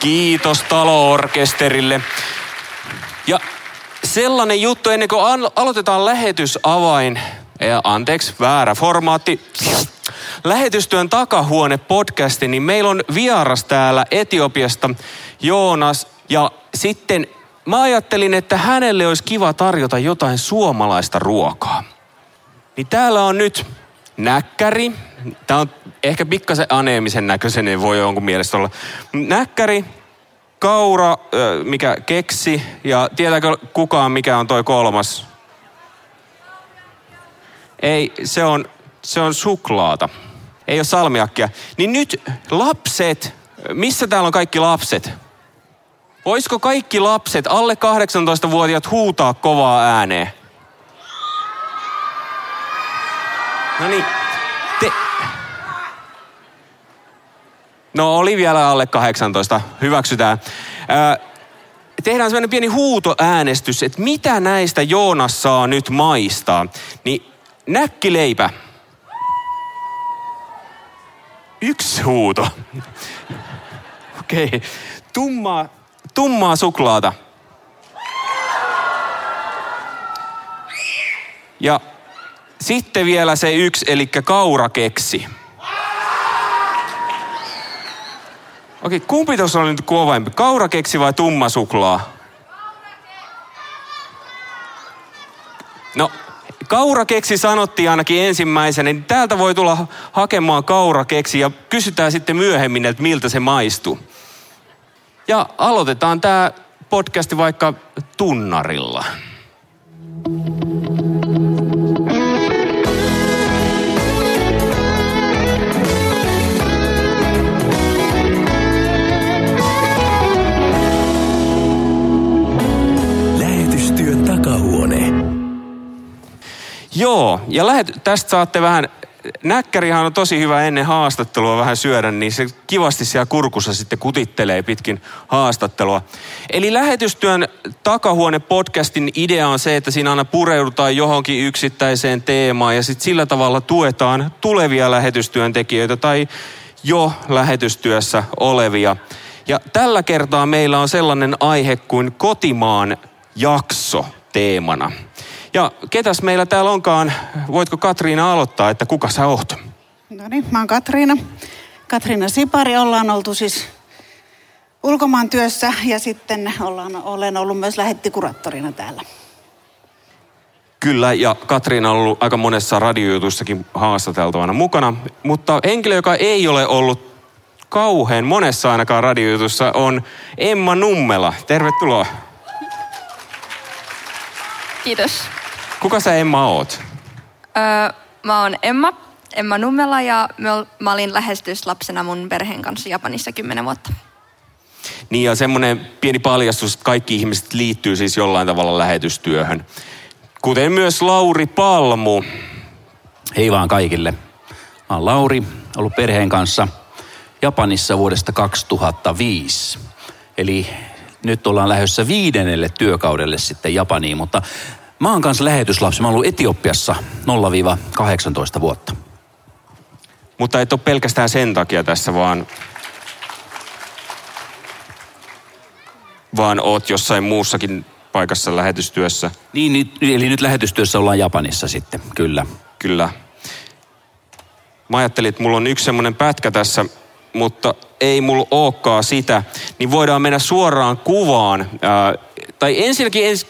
Kiitos taloorkesterille. Ja sellainen juttu ennen kuin aloitetaan lähetysavain. Ja anteeksi, väärä formaatti. Lähetystyön takahuone podcasti, niin meillä on vieras täällä Etiopiasta, Joonas. Ja sitten mä ajattelin, että hänelle olisi kiva tarjota jotain suomalaista ruokaa. Niin täällä on nyt näkkäri. Tämä on ehkä pikkasen aneemisen näköisen, niin voi jonkun mielestä olla. Näkkäri, kaura, mikä keksi, ja tietääkö kukaan mikä on toi kolmas? Ei, se on, se on suklaata. Ei ole salmiakkia. Niin nyt lapset, missä täällä on kaikki lapset? Voisiko kaikki lapset, alle 18-vuotiaat, huutaa kovaa ääneen? No niin, te... No oli vielä alle 18, hyväksytään. Ää, tehdään sellainen pieni huutoäänestys, että mitä näistä Joonas saa nyt maistaa. Niin näkkileipä. Yksi huuto. Okei. Okay. Tummaa, tummaa suklaata. Ja sitten vielä se yksi, eli kaurakeksi. Okei, kumpi tuossa oli nyt kovempi? Kaurakeksi vai tumma suklaa? No, kaurakeksi sanottiin ainakin ensimmäisenä, niin täältä voi tulla hakemaan kaurakeksi ja kysytään sitten myöhemmin, että miltä se maistuu. Ja aloitetaan tämä podcasti vaikka tunnarilla. Joo, ja lähet, tästä saatte vähän, näkkärihan on tosi hyvä ennen haastattelua vähän syödä, niin se kivasti siellä kurkussa sitten kutittelee pitkin haastattelua. Eli lähetystyön takahuone podcastin idea on se, että siinä aina pureudutaan johonkin yksittäiseen teemaan ja sitten sillä tavalla tuetaan tulevia lähetystyöntekijöitä tai jo lähetystyössä olevia. Ja tällä kertaa meillä on sellainen aihe kuin kotimaan jakso teemana. Ja ketäs meillä täällä onkaan? Voitko Katriina aloittaa, että kuka sä oot? No niin, mä oon Katriina. Katriina Sipari. Ollaan oltu siis ulkomaan työssä ja sitten ollaan, olen ollut myös lähettikuraattorina täällä. Kyllä, ja Katriina on ollut aika monessa radiojutussakin haastateltavana mukana. Mutta henkilö, joka ei ole ollut kauhean monessa ainakaan radiojutussa, on Emma Nummela. Tervetuloa. Kiitos. Kuka sä Emma oot? Öö, mä oon Emma, Emma Nummela ja mä olin lähestyslapsena mun perheen kanssa Japanissa kymmenen vuotta. Niin ja semmoinen pieni paljastus, että kaikki ihmiset liittyy siis jollain tavalla lähetystyöhön. Kuten myös Lauri Palmu. Hei vaan kaikille. Mä oon Lauri, ollut perheen kanssa Japanissa vuodesta 2005. Eli nyt ollaan lähdössä viidennelle työkaudelle sitten Japaniin, mutta Mä oon kanssa lähetyslapsi. Mä oon ollut Etiopiassa 0-18 vuotta. Mutta et ole pelkästään sen takia tässä, vaan, vaan oot jossain muussakin paikassa lähetystyössä. Niin, eli nyt lähetystyössä ollaan Japanissa sitten, kyllä. Kyllä. Mä ajattelin, että mulla on yksi semmoinen pätkä tässä, mutta ei mulla olekaan sitä. Niin voidaan mennä suoraan kuvaan. Ää, tai ensinnäkin ens,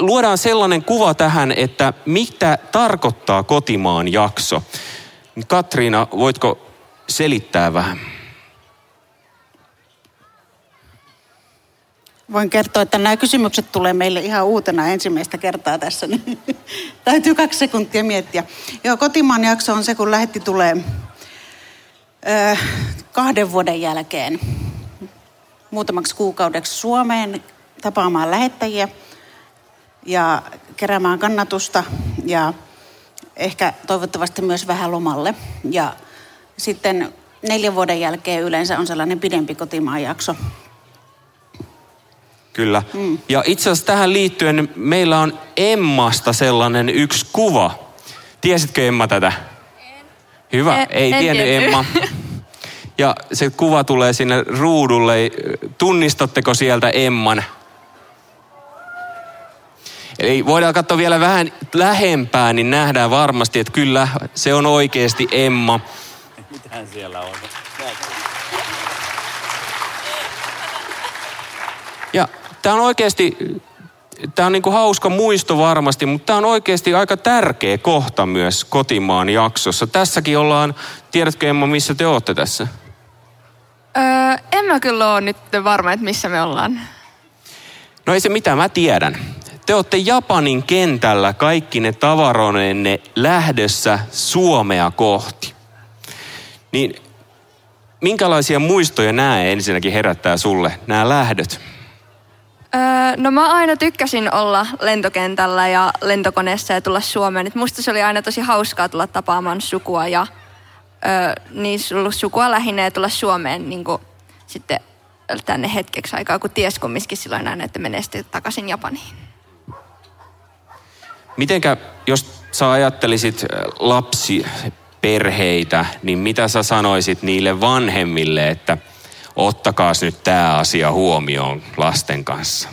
luodaan sellainen kuva tähän, että mitä tarkoittaa kotimaan jakso. Katriina, voitko selittää vähän? Voin kertoa, että nämä kysymykset tulee meille ihan uutena ensimmäistä kertaa tässä, niin täytyy kaksi sekuntia miettiä. Joo, kotimaan jakso on se, kun lähetti tulee ö, kahden vuoden jälkeen muutamaksi kuukaudeksi Suomeen tapaamaan lähettäjiä – ja keräämään kannatusta ja ehkä toivottavasti myös vähän lomalle. Ja sitten neljän vuoden jälkeen yleensä on sellainen pidempi kotimaan jakso. Kyllä. Mm. Ja itse asiassa tähän liittyen meillä on Emmasta sellainen yksi kuva. Tiesitkö Emma tätä? En. Hyvä, en, ei en tiennyt Emma. ja se kuva tulee sinne ruudulle. Tunnistatteko sieltä Emman? Eli voidaan katsoa vielä vähän lähempää, niin nähdään varmasti, että kyllä se on oikeasti Emma. Mitähän siellä on? Ja tämä on oikeasti, tämä on niinku hauska muisto varmasti, mutta tämä on oikeasti aika tärkeä kohta myös kotimaan jaksossa. Tässäkin ollaan, tiedätkö Emma, missä te olette tässä? Öö, en mä kyllä ole nyt varma, että missä me ollaan. No ei se mitään, mä tiedän. Te olette Japanin kentällä kaikki ne tavaroinenne lähdössä Suomea kohti. Niin minkälaisia muistoja näe ensinnäkin herättää sulle nämä lähdöt? Öö, no mä aina tykkäsin olla lentokentällä ja lentokoneessa ja tulla Suomeen. Et musta se oli aina tosi hauskaa tulla tapaamaan sukua ja öö, niin sukua lähinnä ja tulla Suomeen niin sitten tänne hetkeksi aikaa, kun ties kumminkin silloin näin, että menee sitten takaisin Japaniin. Mitenkä, jos sä ajattelisit lapsi, perheitä, niin mitä sä sanoisit niille vanhemmille, että ottakaas nyt tämä asia huomioon lasten kanssa?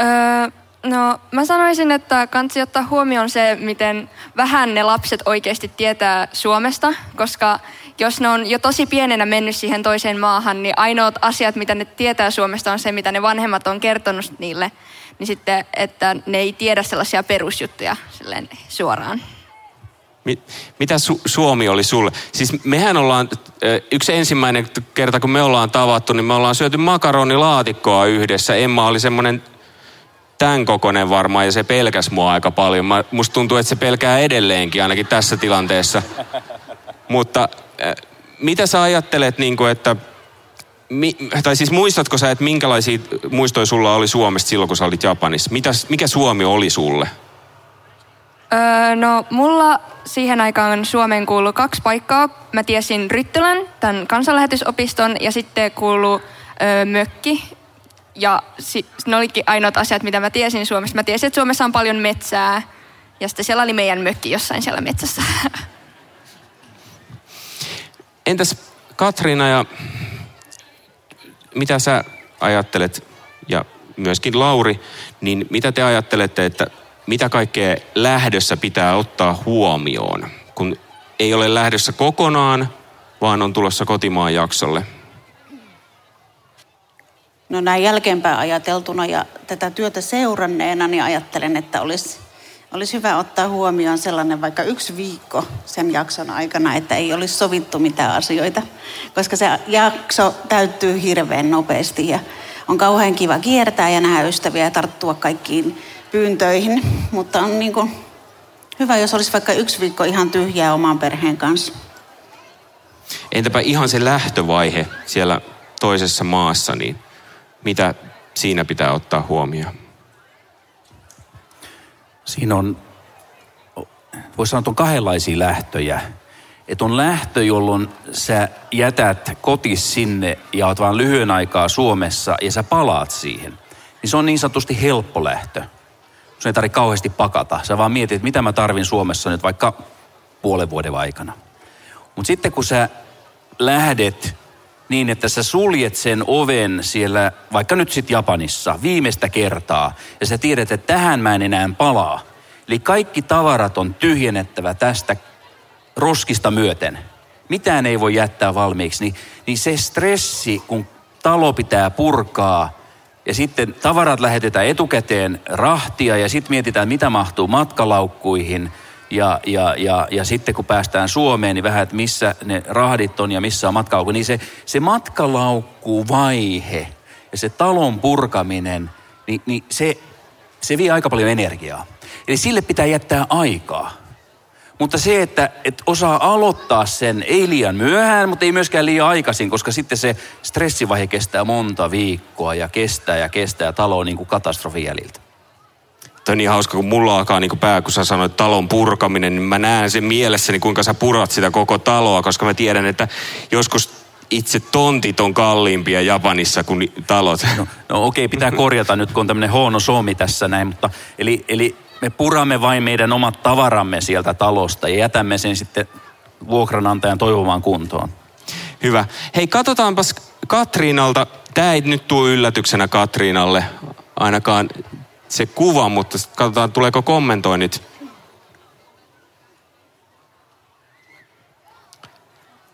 Öö, no mä sanoisin, että kansi ottaa huomioon se, miten vähän ne lapset oikeasti tietää Suomesta, koska jos ne on jo tosi pienenä mennyt siihen toiseen maahan, niin ainoat asiat, mitä ne tietää Suomesta, on se, mitä ne vanhemmat on kertonut niille. Niin sitten, että ne ei tiedä sellaisia perusjuttuja silleen suoraan. Mitä Su- Suomi oli sulle? Siis mehän ollaan, yksi ensimmäinen kerta kun me ollaan tavattu, niin me ollaan syöty makaronilaatikkoa yhdessä. Emma oli semmoinen tämän kokoinen varmaan ja se pelkäs mua aika paljon. Mä, musta tuntuu, että se pelkää edelleenkin ainakin tässä tilanteessa. Mutta mitä sä ajattelet, niin kuin, että mi, tai siis muistatko sä, että minkälaisia muistoja sulla oli Suomesta silloin, kun sä olit Japanissa? Mitäs, mikä Suomi oli sulle? Öö, no mulla siihen aikaan Suomeen kuului kaksi paikkaa. Mä tiesin Ryttylän, tämän kansanlähetysopiston, ja sitten kuulu öö, mökki. Ja si- ne olikin ainoat asiat, mitä mä tiesin Suomessa. Mä tiesin, että Suomessa on paljon metsää, ja sitten siellä oli meidän mökki jossain siellä metsässä. Entäs Katriina ja mitä sä ajattelet ja myöskin Lauri, niin mitä te ajattelette, että mitä kaikkea lähdössä pitää ottaa huomioon, kun ei ole lähdössä kokonaan, vaan on tulossa kotimaan jaksolle? No näin jälkeenpäin ajateltuna ja tätä työtä seuranneena, niin ajattelen, että olisi, olisi hyvä ottaa huomioon sellainen vaikka yksi viikko sen jakson aikana, että ei olisi sovittu mitään asioita. Koska se jakso täyttyy hirveän nopeasti ja on kauhean kiva kiertää ja nähdä ystäviä ja tarttua kaikkiin pyyntöihin, mutta on niin kuin hyvä, jos olisi vaikka yksi viikko ihan tyhjää oman perheen kanssa. Entäpä ihan se lähtövaihe siellä toisessa maassa, niin mitä siinä pitää ottaa huomioon? Siinä on, voisi sanoa, on kahdenlaisia lähtöjä. Että on lähtö, jolloin sä jätät kotis sinne ja oot vaan lyhyen aikaa Suomessa ja sä palaat siihen. Niin se on niin sanotusti helppo lähtö sun ei tarvitse kauheasti pakata. Sä vaan mietit, että mitä mä tarvin Suomessa nyt vaikka puolen vuoden aikana. Mutta sitten kun sä lähdet niin, että sä suljet sen oven siellä, vaikka nyt sitten Japanissa, viimeistä kertaa, ja sä tiedät, että tähän mä en enää palaa. Eli kaikki tavarat on tyhjennettävä tästä roskista myöten. Mitään ei voi jättää valmiiksi. Niin, niin se stressi, kun talo pitää purkaa – ja sitten tavarat lähetetään etukäteen rahtia ja sitten mietitään, mitä mahtuu matkalaukkuihin. Ja, ja, ja, ja sitten kun päästään Suomeen, niin vähän, että missä ne rahdit on ja missä on matkalaukku. Niin se, se matkalaukku-vaihe ja se talon purkaminen, niin, niin se, se vie aika paljon energiaa. Eli sille pitää jättää aikaa. Mutta se, että, että osaa aloittaa sen ei liian myöhään, mutta ei myöskään liian aikaisin, koska sitten se stressivaihe kestää monta viikkoa ja kestää ja kestää talo niin kuin katastrofi jäljiltä. Tämä on niin hauska, kun mulla alkaa niin pää, kun sä sanoit talon purkaminen, niin mä näen sen mielessäni, kuinka sä purat sitä koko taloa, koska mä tiedän, että joskus itse tontit on kalliimpia Japanissa kuin talot. No, no okei, okay, pitää korjata nyt, kun on tämmöinen huono somi tässä näin, mutta eli, eli me puramme vain meidän omat tavaramme sieltä talosta ja jätämme sen sitten vuokranantajan toivomaan kuntoon. Hyvä. Hei, katsotaanpas Katriinalta. Tämä ei nyt tule yllätyksenä Katriinalle, ainakaan se kuva, mutta katsotaan, tuleeko kommentoinnit.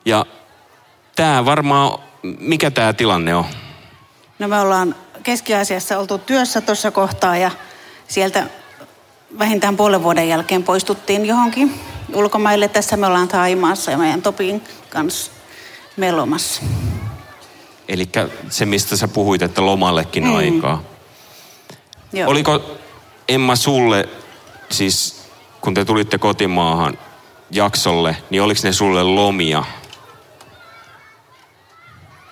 Ja tämä varmaan, mikä tämä tilanne on? No me ollaan Keski-Aasiassa oltu työssä tuossa kohtaa ja sieltä vähintään puolen vuoden jälkeen poistuttiin johonkin ulkomaille. Tässä me ollaan Taimaassa ja meidän Topin kanssa melomassa. Eli se, mistä sä puhuit, että lomallekin mm. aikaa. Joo. Oliko Emma sulle, siis kun te tulitte kotimaahan jaksolle, niin oliko ne sulle lomia?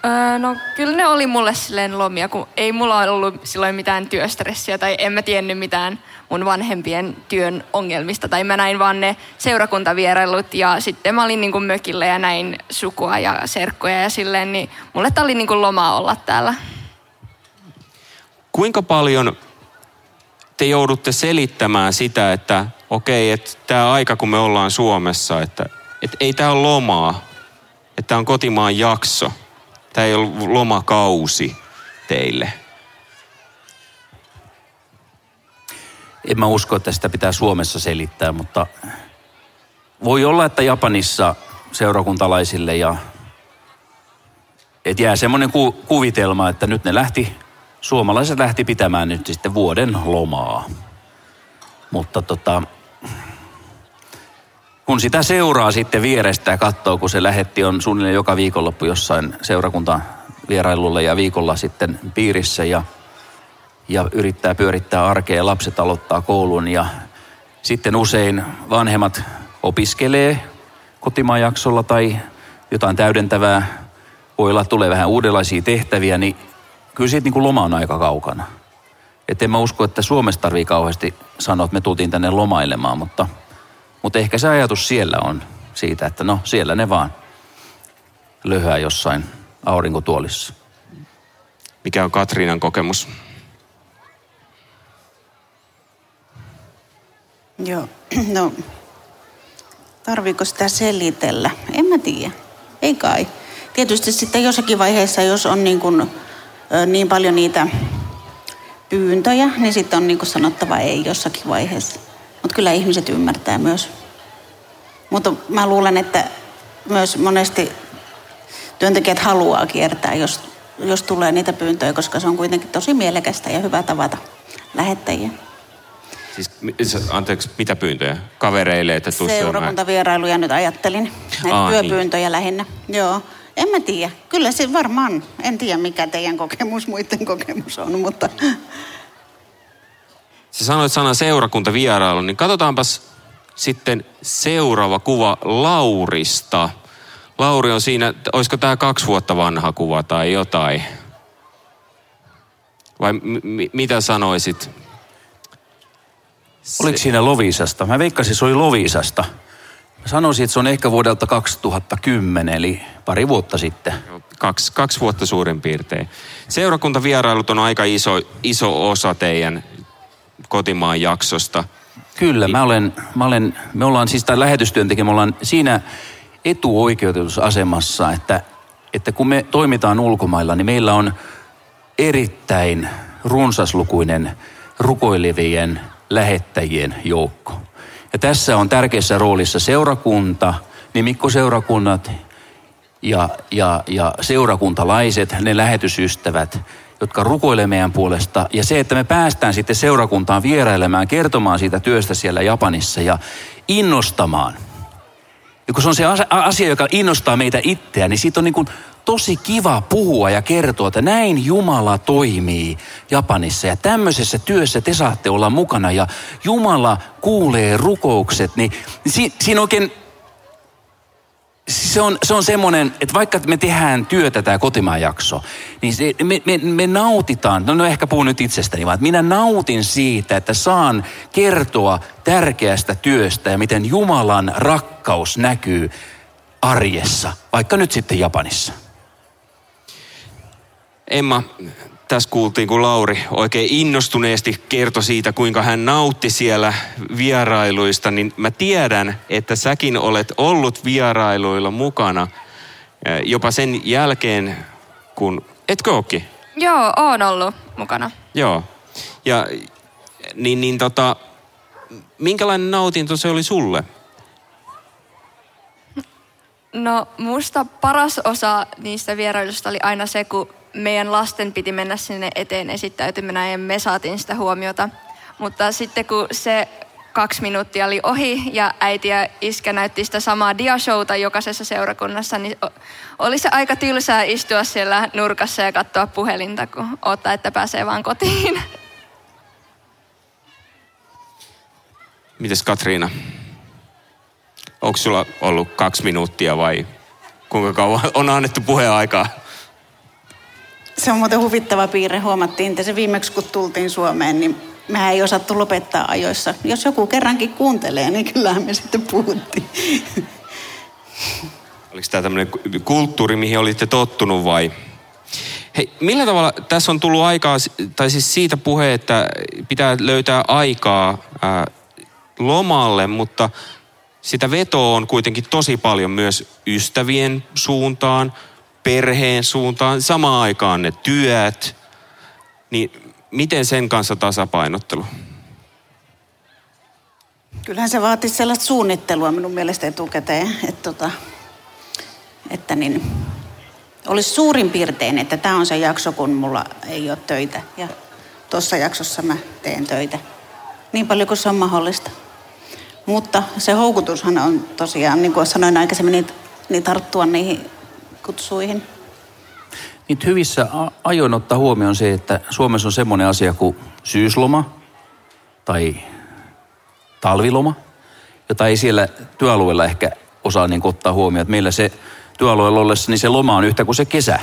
Öö, no kyllä ne oli mulle silleen lomia, kun ei mulla ollut silloin mitään työstressiä tai en mä tiennyt mitään mun vanhempien työn ongelmista. Tai mä näin vaan ne seurakuntavierailut ja sitten mä olin niin kuin mökillä ja näin sukua ja serkkoja ja silleen, niin mulle tää oli niin kuin lomaa olla täällä. Kuinka paljon te joudutte selittämään sitä, että okei, okay, että tämä aika kun me ollaan Suomessa, että, että ei tämä ole lomaa, että tämä on kotimaan jakso – Tämä ei ollut lomakausi teille. En mä usko, että sitä pitää Suomessa selittää, mutta voi olla, että Japanissa seurakuntalaisille ja et jää semmoinen ku, kuvitelma, että nyt ne lähti, suomalaiset lähti pitämään nyt sitten vuoden lomaa. Mutta tota, kun sitä seuraa sitten vierestä ja katsoo, kun se lähetti on suunnilleen joka viikonloppu jossain seurakunta vierailulle ja viikolla sitten piirissä ja, ja yrittää pyörittää arkea ja lapset aloittaa koulun ja sitten usein vanhemmat opiskelee kotimaanjaksolla tai jotain täydentävää, voi olla, tulee vähän uudenlaisia tehtäviä, niin kyllä siitä niin kuin loma on aika kaukana. Että en mä usko, että Suomessa tarvii kauheasti sanoa, että me tultiin tänne lomailemaan, mutta – mutta ehkä se ajatus siellä on siitä, että no siellä ne vaan lyhää jossain aurinkotuolissa. Mikä on Katriinan kokemus? Joo, no tarviiko sitä selitellä? En mä tiedä. Ei kai. Tietysti sitten jossakin vaiheessa, jos on niin, kuin, niin paljon niitä pyyntöjä, niin sitten on niin kuin sanottava ei jossakin vaiheessa. Mutta kyllä ihmiset ymmärtää myös. Mutta mä luulen, että myös monesti työntekijät haluaa kiertää, jos, jos tulee niitä pyyntöjä, koska se on kuitenkin tosi mielekästä ja hyvä tavata lähettäjiä. Siis, anteeksi, mitä pyyntöjä? Kavereille, että tuu Seurakuntavierailuja nyt ajattelin. Näitä Aa, työpyyntöjä niin. lähinnä. Joo. En mä tiedä. Kyllä se varmaan. En tiedä, mikä teidän kokemus, muiden kokemus on, mutta Sä sanoit sanan seurakuntavierailu, niin katsotaanpas sitten seuraava kuva Laurista. Lauri on siinä, olisiko tämä kaksi vuotta vanha kuva tai jotain? Vai m- mitä sanoisit? Se... Oliko siinä Lovisasta? Mä veikkasin, se oli Lovisasta. Sanoisin, että se on ehkä vuodelta 2010, eli pari vuotta sitten. Kaksi, kaksi vuotta suurin piirtein. Seurakuntavierailut on aika iso, iso osa teidän kotimaan jaksosta. Kyllä, mä olen, mä olen, me ollaan siis tämä lähetystyöntekijä, me ollaan siinä etuoikeutetussa asemassa, että, että kun me toimitaan ulkomailla, niin meillä on erittäin runsaslukuinen rukoilevien lähettäjien joukko. Ja tässä on tärkeässä roolissa seurakunta, nimikkoseurakunnat ja, ja, ja seurakuntalaiset, ne lähetysystävät, jotka rukoilee meidän puolesta. Ja se, että me päästään sitten seurakuntaan vierailemaan, kertomaan siitä työstä siellä Japanissa ja innostamaan. Ja kun se on se asia, joka innostaa meitä itseä, niin siitä on niin kuin tosi kiva puhua ja kertoa, että näin Jumala toimii Japanissa. Ja tämmöisessä työssä te saatte olla mukana ja Jumala kuulee rukoukset. Niin, niin siinä oikein se on, se on semmoinen, että vaikka me tehdään työtä tämä kotimaan jakso, niin se, me, me, me nautitaan, no, no ehkä puhun nyt itsestäni, vaan että minä nautin siitä, että saan kertoa tärkeästä työstä ja miten Jumalan rakkaus näkyy arjessa, vaikka nyt sitten Japanissa. Emma, tässä kuultiin, kun Lauri oikein innostuneesti kertoi siitä, kuinka hän nautti siellä vierailuista, niin mä tiedän, että säkin olet ollut vierailuilla mukana. jopa sen jälkeen, kun... Etkö ookin? Joo, oon ollut mukana. Joo. Ja niin, niin tota, minkälainen nautinto se oli sulle? No musta paras osa niistä vierailusta oli aina se, kun meidän lasten piti mennä sinne eteen esittäytymänä ja me saatiin sitä huomiota. Mutta sitten kun se kaksi minuuttia oli ohi ja äiti ja iskä näytti sitä samaa diashouta jokaisessa seurakunnassa, niin oli se aika tylsää istua siellä nurkassa ja katsoa puhelinta, kun odottaa, että pääsee vaan kotiin. Mites Katriina? Onko sulla ollut kaksi minuuttia vai kuinka kauan on annettu puheaikaa? Se on muuten huvittava piirre. Huomattiin, että se viimeksi kun tultiin Suomeen, niin mehän ei osattu lopettaa ajoissa. Jos joku kerrankin kuuntelee, niin kyllähän me sitten puhuttiin. Oliko tämä tämmöinen kulttuuri, mihin olitte tottunut vai? Hei, millä tavalla tässä on tullut aikaa, tai siis siitä puhe, että pitää löytää aikaa ää, lomalle, mutta sitä vetoa on kuitenkin tosi paljon myös ystävien suuntaan, perheen suuntaan, samaan aikaan ne työt. Niin miten sen kanssa tasapainottelu? Kyllähän se vaatii sellaista suunnittelua minun mielestä etukäteen, että, tota, että niin, olisi suurin piirtein, että tämä on se jakso, kun mulla ei ole töitä. Ja tuossa jaksossa mä teen töitä. Niin paljon kuin se on mahdollista. Mutta se houkutushan on tosiaan, niin kuin sanoin aikaisemmin, niin, niin tarttua niihin kutsuihin. Niin hyvissä ajoin ottaa huomioon se, että Suomessa on semmoinen asia kuin syysloma tai talviloma, jota ei siellä työalueella ehkä osaa niin ottaa huomioon. Että meillä se työalueella ollessa, niin se loma on yhtä kuin se kesä.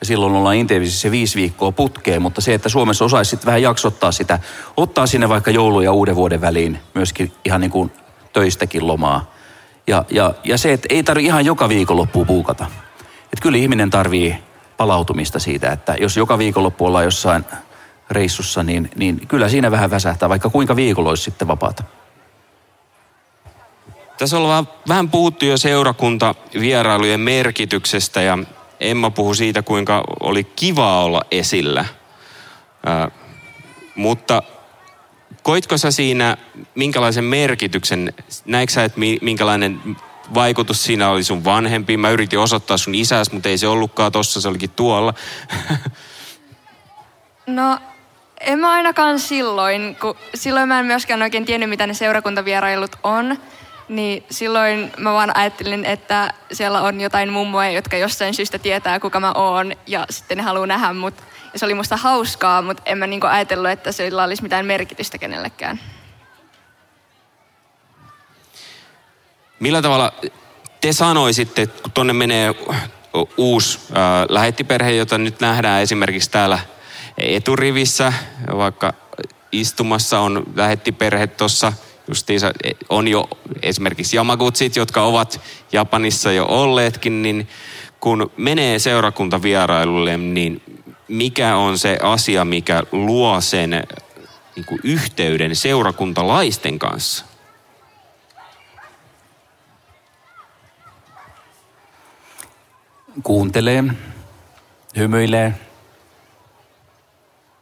Ja silloin ollaan intensiivisesti viisi viikkoa putkeen, mutta se, että Suomessa osaisi sitten vähän jaksottaa sitä, ottaa sinne vaikka joulu- ja uuden vuoden väliin myöskin ihan niin kuin töistäkin lomaa. Ja, ja, ja se, että ei tarvitse ihan joka viikonloppu puukata. Että kyllä ihminen tarvii palautumista siitä, että jos joka viikonloppu ollaan jossain reissussa, niin, niin kyllä siinä vähän väsähtää, vaikka kuinka viikolla olisi sitten vapaata. Tässä ollaan vähän puhuttu jo seurakuntavierailujen merkityksestä ja Emma puhui siitä, kuinka oli kiva olla esillä. Äh, mutta koitko sä siinä minkälaisen merkityksen, näetkö sä, että minkälainen vaikutus siinä oli sun vanhempi? Mä yritin osoittaa sun isäs, mutta ei se ollutkaan tossa, se olikin tuolla. No, en mä ainakaan silloin, kun silloin mä en myöskään oikein tiennyt, mitä ne seurakuntavierailut on. Niin silloin mä vaan ajattelin, että siellä on jotain mummoja, jotka jossain syystä tietää, kuka mä oon, ja sitten ne haluaa nähdä mut. Ja se oli musta hauskaa, mutta en mä niinku ajatellut, että sillä olisi mitään merkitystä kenellekään. Millä tavalla te sanoisitte, kun tuonne menee uusi äh, lähettiperhe, jota nyt nähdään esimerkiksi täällä eturivissä, vaikka istumassa on lähettiperhe tuossa justiinsa on jo esimerkiksi Yamagutsit, jotka ovat Japanissa jo olleetkin, niin kun menee seurakuntavierailulle, niin mikä on se asia, mikä luo sen niin kuin yhteyden seurakuntalaisten kanssa? Kuuntelee, hymyilee,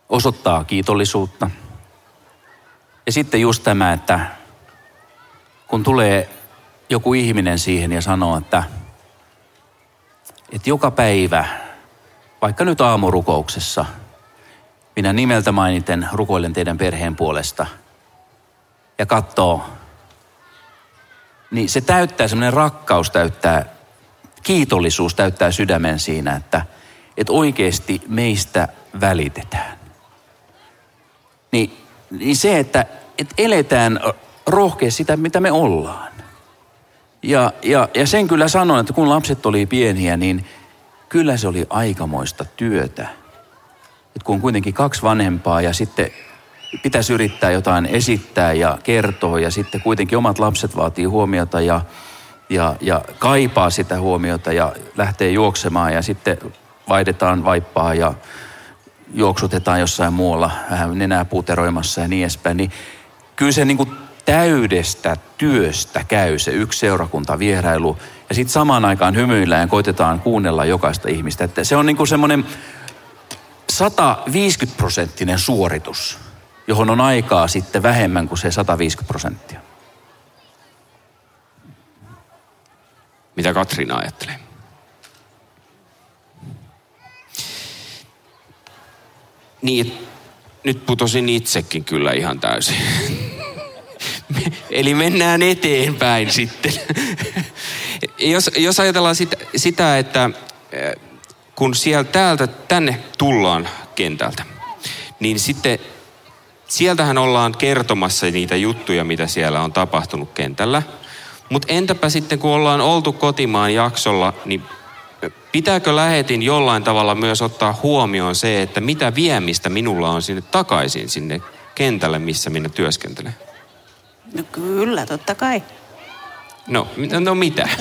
osoittaa kiitollisuutta. Ja sitten just tämä, että kun tulee joku ihminen siihen ja sanoo, että, että joka päivä vaikka nyt aamurukouksessa, minä nimeltä mainiten rukoilen teidän perheen puolesta ja katsoo, niin se täyttää, semmoinen rakkaus täyttää, kiitollisuus täyttää sydämen siinä, että, että oikeasti meistä välitetään. Niin, niin se, että, että eletään rohkeasti sitä, mitä me ollaan. Ja, ja, ja sen kyllä sanon, että kun lapset oli pieniä, niin – kyllä se oli aikamoista työtä. Et kun on kuitenkin kaksi vanhempaa ja sitten pitäisi yrittää jotain esittää ja kertoa ja sitten kuitenkin omat lapset vaatii huomiota ja, ja, ja kaipaa sitä huomiota ja lähtee juoksemaan ja sitten vaihdetaan vaippaa ja juoksutetaan jossain muualla vähän nenää puuteroimassa ja niin edespäin. Niin kyllä se niin kuin täydestä työstä käy se yksi seurakuntavierailu. Ja sitten samaan aikaan hymyillään ja koitetaan kuunnella jokaista ihmistä. Että se on niin kuin semmoinen 150 prosenttinen suoritus, johon on aikaa sitten vähemmän kuin se 150 prosenttia. Mitä Katriina ajattelee? Niin, nyt putosin itsekin kyllä ihan täysin. Eli mennään eteenpäin sitten. jos, jos ajatellaan sitä, sitä, että eh, kun sieltä täältä tänne tullaan kentältä, niin sitten sieltähän ollaan kertomassa niitä juttuja, mitä siellä on tapahtunut kentällä. Mutta entäpä sitten, kun ollaan oltu kotimaan jaksolla, niin pitääkö lähetin jollain tavalla myös ottaa huomioon se, että mitä viemistä minulla on sinne takaisin sinne kentälle, missä minä työskentelen? No kyllä, totta kai. No, no mitä?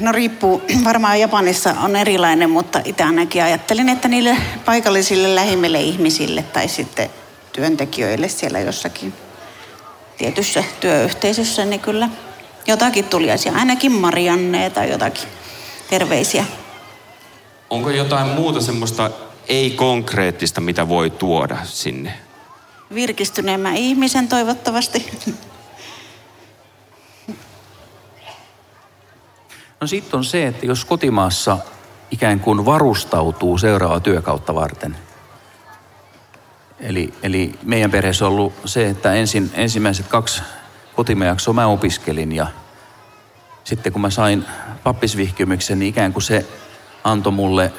No riippuu, varmaan Japanissa on erilainen, mutta itse ainakin ajattelin, että niille paikallisille lähimmille ihmisille tai sitten työntekijöille siellä jossakin tietyssä työyhteisössä, niin kyllä jotakin tuliaisia, ainakin Marianne tai jotakin terveisiä. Onko jotain muuta semmoista ei-konkreettista, mitä voi tuoda sinne? Virkistyneemmän ihmisen toivottavasti. No sitten on se, että jos kotimaassa ikään kuin varustautuu seuraavaa työkautta varten. Eli, eli meidän perheessä on ollut se, että ensin, ensimmäiset kaksi kotimajaksoa mä opiskelin ja sitten kun mä sain pappisvihkymyksen, niin ikään kuin se antoi mulle,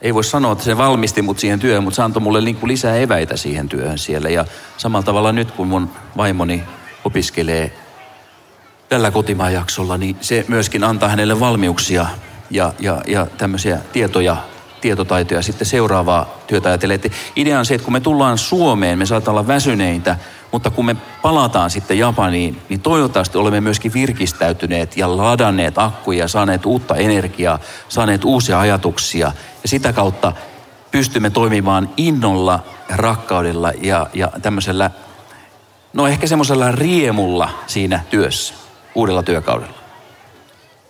ei voi sanoa, että se valmisti mut siihen työhön, mutta se antoi mulle niin kuin lisää eväitä siihen työhön siellä. Ja samalla tavalla nyt, kun mun vaimoni opiskelee tällä kotimaan jaksolla, niin se myöskin antaa hänelle valmiuksia ja, ja, ja tämmöisiä tietoja, tietotaitoja sitten seuraavaa työtä ajatellen. Että idea on se, että kun me tullaan Suomeen, me saattaa olla väsyneitä, mutta kun me palataan sitten Japaniin, niin toivottavasti olemme myöskin virkistäytyneet ja ladanneet akkuja, saaneet uutta energiaa, saaneet uusia ajatuksia ja sitä kautta pystymme toimimaan innolla, rakkaudella ja, ja tämmöisellä, no ehkä semmoisella riemulla siinä työssä uudella työkaudella?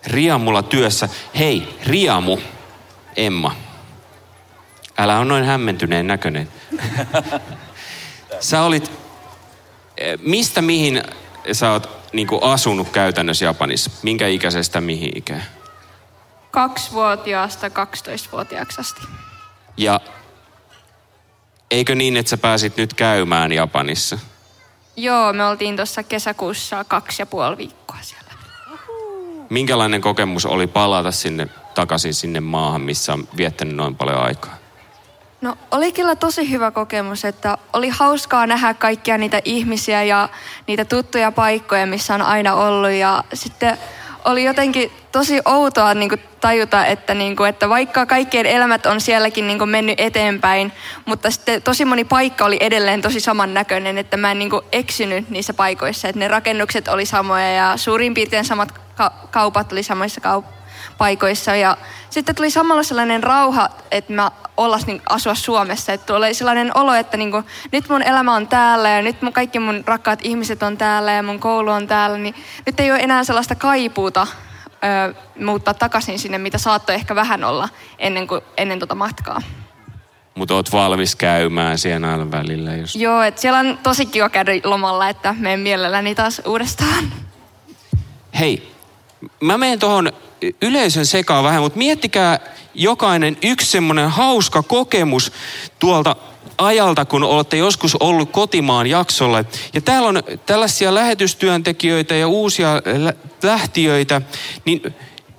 Riamulla työssä. Hei, Riamu, Emma. Älä on noin hämmentyneen näköinen. sä olit, eh, mistä mihin sä oot niin asunut käytännössä Japanissa? Minkä ikäisestä mihin ikään? Kaksivuotiaasta 12-vuotiaaksi asti. Ja eikö niin, että sä pääsit nyt käymään Japanissa? Joo, me oltiin tuossa kesäkuussa kaksi ja puoli viikkoa siellä. Minkälainen kokemus oli palata sinne takaisin sinne maahan, missä on viettänyt noin paljon aikaa? No oli kyllä tosi hyvä kokemus, että oli hauskaa nähdä kaikkia niitä ihmisiä ja niitä tuttuja paikkoja, missä on aina ollut. Ja sitten oli jotenkin tosi outoa niin kuin tajuta, että, niin kuin, että vaikka kaikkien elämät on sielläkin niin kuin mennyt eteenpäin, mutta sitten tosi moni paikka oli edelleen tosi samannäköinen, että mä en niin kuin eksynyt niissä paikoissa. Että ne rakennukset oli samoja ja suurin piirtein samat ka- kaupat oli samoissa kaup- paikoissa. Ja sitten tuli samalla sellainen rauha, että mä ollas niin, asua Suomessa. Että oli sellainen olo, että niin kuin, nyt mun elämä on täällä ja nyt mun, kaikki mun rakkaat ihmiset on täällä ja mun koulu on täällä. Niin nyt ei ole enää sellaista kaipuuta ö, muuttaa takaisin sinne, mitä saattoi ehkä vähän olla ennen, kuin, ennen tota matkaa. Mutta oot valmis käymään siellä aina välillä. Jos... Joo, että siellä on tosi kiva käydä lomalla, että menen mielelläni taas uudestaan. Hei, mä menen tuohon yleisön sekaan vähän, mutta miettikää jokainen yksi semmoinen hauska kokemus tuolta ajalta, kun olette joskus ollut kotimaan jaksolle. Ja täällä on tällaisia lähetystyöntekijöitä ja uusia lähtiöitä, niin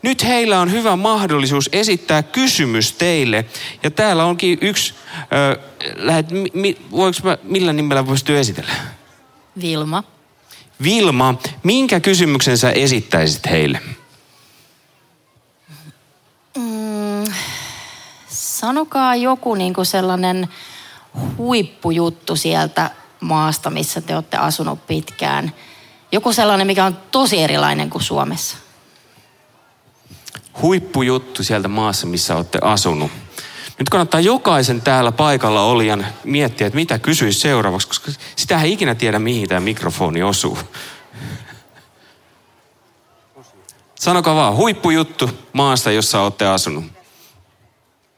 nyt heillä on hyvä mahdollisuus esittää kysymys teille. Ja täällä onkin yksi, äh, lähet, mi, voiko mä, millä nimellä voisi esitellä? Vilma. Vilma, minkä kysymyksen sä esittäisit heille? Mm, sanokaa joku niin kuin sellainen huippujuttu sieltä maasta, missä te olette asunut pitkään. Joku sellainen, mikä on tosi erilainen kuin Suomessa. Huippujuttu sieltä maassa, missä olette asunut. Nyt kannattaa jokaisen täällä paikalla olijan miettiä, että mitä kysyisi seuraavaksi, koska sitä ei ikinä tiedä, mihin tämä mikrofoni osuu. Sanokaa vaan, huippujuttu maasta, jossa olette asunut.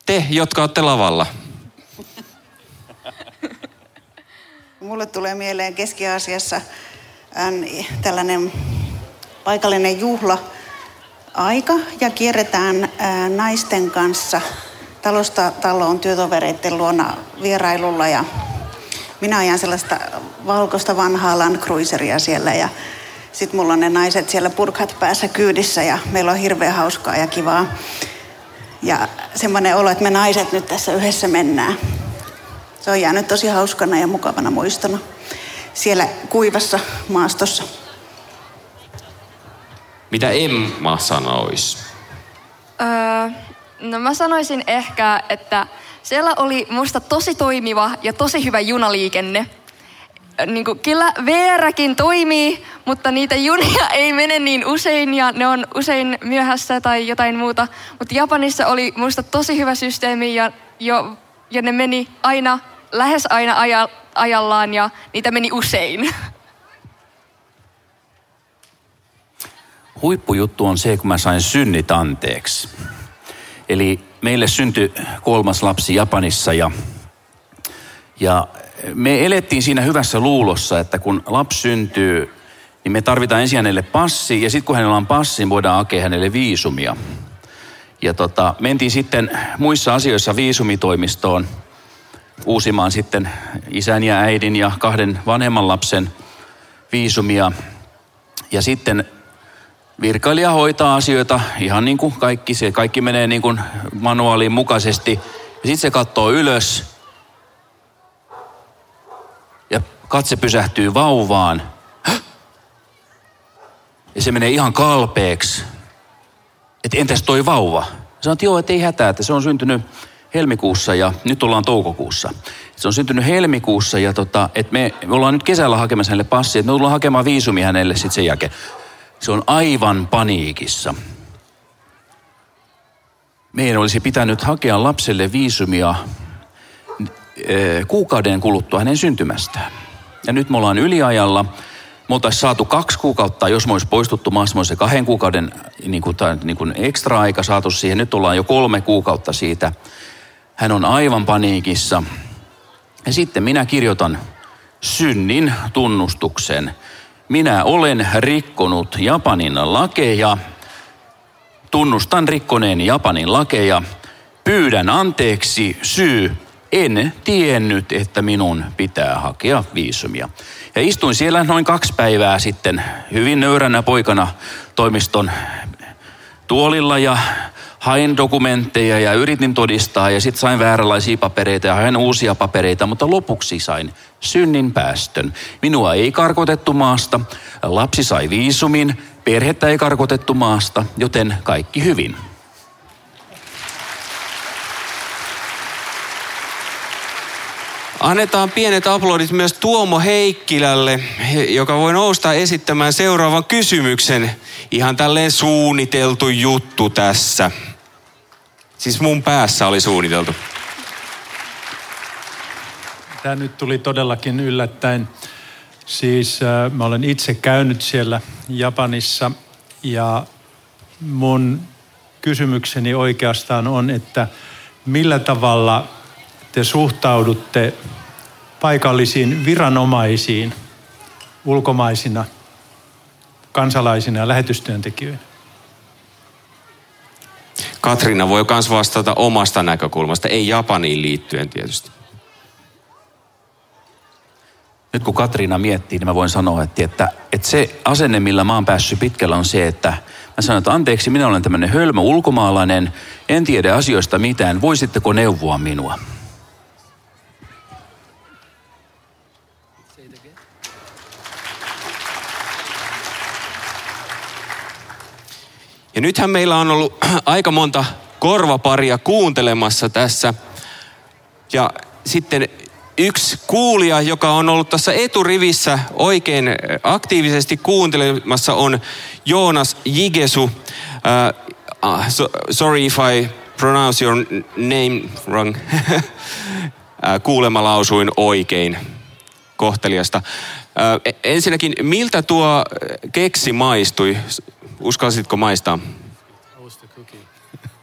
Te, jotka olette lavalla. Mulle tulee mieleen Keski-Aasiassa tällainen paikallinen juhla aika ja kierretään naisten kanssa talosta taloon työtovereiden luona vierailulla ja minä ajan sellaista valkoista vanhaa Land Cruiseria siellä ja sitten mulla on ne naiset siellä purkat päässä kyydissä ja meillä on hirveän hauskaa ja kivaa. Ja semmoinen olo, että me naiset nyt tässä yhdessä mennään. Se on jäänyt tosi hauskana ja mukavana muistona siellä kuivassa maastossa. Mitä Emma sanoisi? Öö, no mä sanoisin ehkä, että siellä oli musta tosi toimiva ja tosi hyvä junaliikenne. Niin kuin, kyllä VRkin toimii, mutta niitä junia ei mene niin usein ja ne on usein myöhässä tai jotain muuta. Mutta Japanissa oli musta tosi hyvä systeemi ja, jo, ja ne meni aina, lähes aina aja, ajallaan ja niitä meni usein. Huippujuttu on se, kun mä sain synnit anteeksi. Eli meille syntyi kolmas lapsi Japanissa ja, ja me elettiin siinä hyvässä luulossa, että kun lapsi syntyy, niin me tarvitaan ensin hänelle passi ja sitten kun hänellä on passi, niin voidaan hakea hänelle viisumia. Ja tota, mentiin sitten muissa asioissa viisumitoimistoon uusimaan sitten isän ja äidin ja kahden vanhemman lapsen viisumia. Ja sitten virkailija hoitaa asioita ihan niin kuin kaikki, se kaikki menee niin kuin manuaalin mukaisesti. Ja sitten se katsoo ylös ja katse pysähtyy vauvaan. Ja se menee ihan kalpeeksi. Että entäs toi vauva? Sanoit, joo, että ei hätää, että se on syntynyt helmikuussa ja nyt ollaan toukokuussa. Se on syntynyt helmikuussa ja tota, että me, me ollaan nyt kesällä hakemassa hänelle passi, että me tullaan hakemaan viisumi hänelle sitten sen jälkeen. Se on aivan paniikissa. Meidän olisi pitänyt hakea lapselle viisumia eh, kuukauden kuluttua hänen syntymästään. Ja nyt me ollaan yliajalla. Me oltaisiin saatu kaksi kuukautta, jos me olisi poistuttu maassa, me se kahden kuukauden niin kuin, tai, niin kuin ekstra aika saatu siihen. Nyt ollaan jo kolme kuukautta siitä. Hän on aivan paniikissa. Ja sitten minä kirjoitan synnin tunnustuksen. Minä olen rikkonut Japanin lakeja. Tunnustan rikkoneen Japanin lakeja. Pyydän anteeksi syy. En tiennyt, että minun pitää hakea viisumia. Ja istuin siellä noin kaksi päivää sitten hyvin nöyränä poikana toimiston tuolilla ja hain dokumentteja ja yritin todistaa ja sitten sain vääränlaisia papereita ja hain uusia papereita, mutta lopuksi sain synnin päästön. Minua ei karkotettu maasta, lapsi sai viisumin, perhettä ei karkotettu maasta, joten kaikki hyvin. Annetaan pienet aplodit myös Tuomo Heikkilälle, joka voi nousta esittämään seuraavan kysymyksen. Ihan tälleen suunniteltu juttu tässä. Siis mun päässä oli suunniteltu. Tämä nyt tuli todellakin yllättäen. Siis äh, mä olen itse käynyt siellä Japanissa ja mun kysymykseni oikeastaan on, että millä tavalla te suhtaudutte paikallisiin viranomaisiin ulkomaisina kansalaisina ja lähetystyöntekijöinä? Katriina voi myös vastata omasta näkökulmasta, ei Japaniin liittyen tietysti. Nyt kun Katriina miettii, niin mä voin sanoa, että, että, että se asenne, millä mä oon päässyt pitkällä on se, että mä sanon, että anteeksi, minä olen tämmöinen hölmö ulkomaalainen, en tiedä asioista mitään, voisitteko neuvoa minua? Ja nythän meillä on ollut aika monta korvaparia kuuntelemassa tässä. Ja sitten yksi kuulija, joka on ollut tässä eturivissä oikein aktiivisesti kuuntelemassa, on Joonas Jigesu. Uh, so, sorry if I pronounce your name wrong. Kuulemma lausuin oikein kohteliasta. Ensinnäkin, miltä tuo keksi maistui? Uskalsitko maistaa?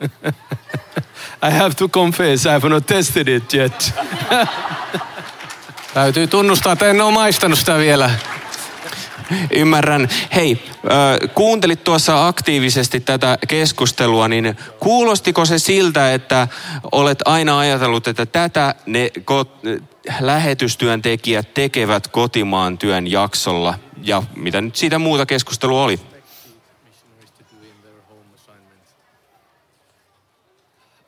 I have to confess, I have not tested it yet. Täytyy tunnustaa, että en ole maistanut sitä vielä. Ymmärrän. Hei, kuuntelit tuossa aktiivisesti tätä keskustelua, niin kuulostiko se siltä, että olet aina ajatellut, että tätä ne lähetystyöntekijät tekevät kotimaan työn jaksolla? Ja mitä nyt siitä muuta keskustelua oli?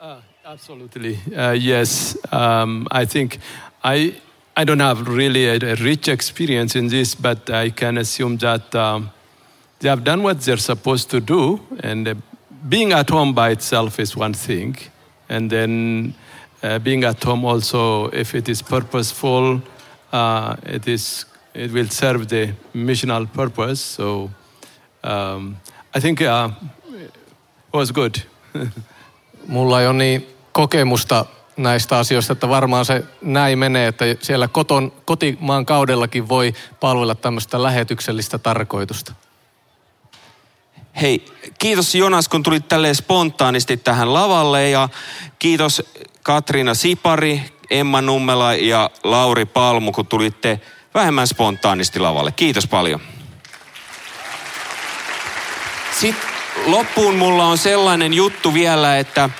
Uh, absolutely, uh, yes. Um, I think I I don't have really a, a, rich experience in this, but I can assume that um, they have done what they're supposed to do. And uh, being at home by itself is one thing. And then uh, being at home also, if it is purposeful, uh, it, is, it will serve the missional purpose. So um, I think uh, was good. Mulla ei ole niin kokemusta näistä asioista, että varmaan se näin menee, että siellä koton, kotimaan kaudellakin voi palvella tämmöistä lähetyksellistä tarkoitusta. Hei, kiitos Jonas, kun tulit tälleen spontaanisti tähän lavalle ja kiitos Katriina Sipari, Emma Nummela ja Lauri Palmu, kun tulitte vähemmän spontaanisti lavalle. Kiitos paljon. Sitten loppuun mulla on sellainen juttu vielä, että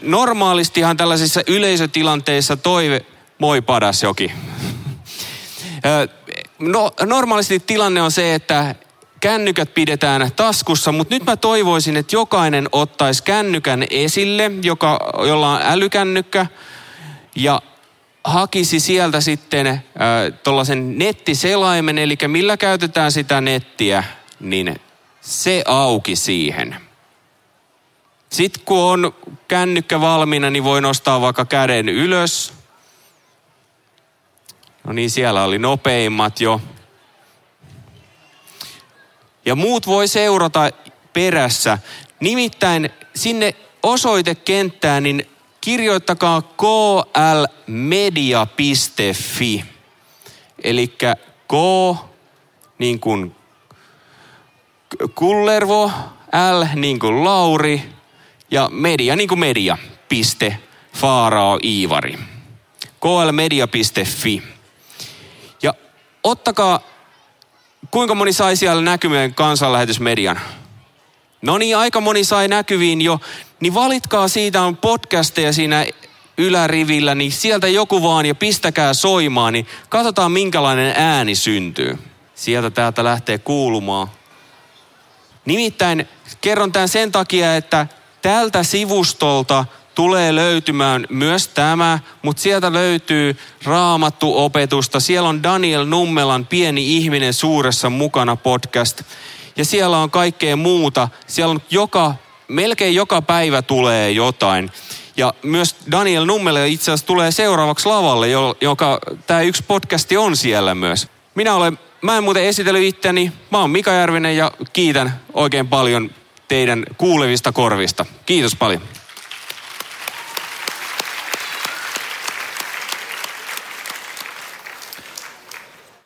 normaalistihan tällaisissa yleisötilanteissa toive, moi padas joki. No, normaalisti tilanne on se, että kännykät pidetään taskussa, mutta nyt mä toivoisin, että jokainen ottaisi kännykän esille, joka, jolla on älykännykkä, ja hakisi sieltä sitten äh, tuollaisen nettiselaimen, eli millä käytetään sitä nettiä, niin se auki siihen. Sitten kun on kännykkä valmiina, niin voi nostaa vaikka käden ylös. No niin, siellä oli nopeimmat jo. Ja muut voi seurata perässä. Nimittäin sinne osoitekenttään, niin kirjoittakaa klmedia.fi. Eli K niin kuin Kullervo, L niin kuin Lauri, ja media niin kuin media, piste, Faarao Iivari. klmedia.fi. Ja ottakaa, kuinka moni sai siellä näkymään kansanlähetysmedian? No niin, aika moni sai näkyviin jo. Niin valitkaa siitä on podcasteja siinä ylärivillä, niin sieltä joku vaan ja pistäkää soimaan, niin katsotaan minkälainen ääni syntyy. Sieltä täältä lähtee kuulumaan. Nimittäin kerron tämän sen takia, että tältä sivustolta tulee löytymään myös tämä, mutta sieltä löytyy raamattu opetusta. Siellä on Daniel Nummelan Pieni ihminen suuressa mukana podcast. Ja siellä on kaikkea muuta. Siellä on joka, melkein joka päivä tulee jotain. Ja myös Daniel Nummele itse asiassa tulee seuraavaksi lavalle, joka tämä yksi podcasti on siellä myös. Minä olen, mä en muuten esitellyt itteni, mä oon Mika Järvinen ja kiitän oikein paljon teidän kuulevista korvista. Kiitos paljon.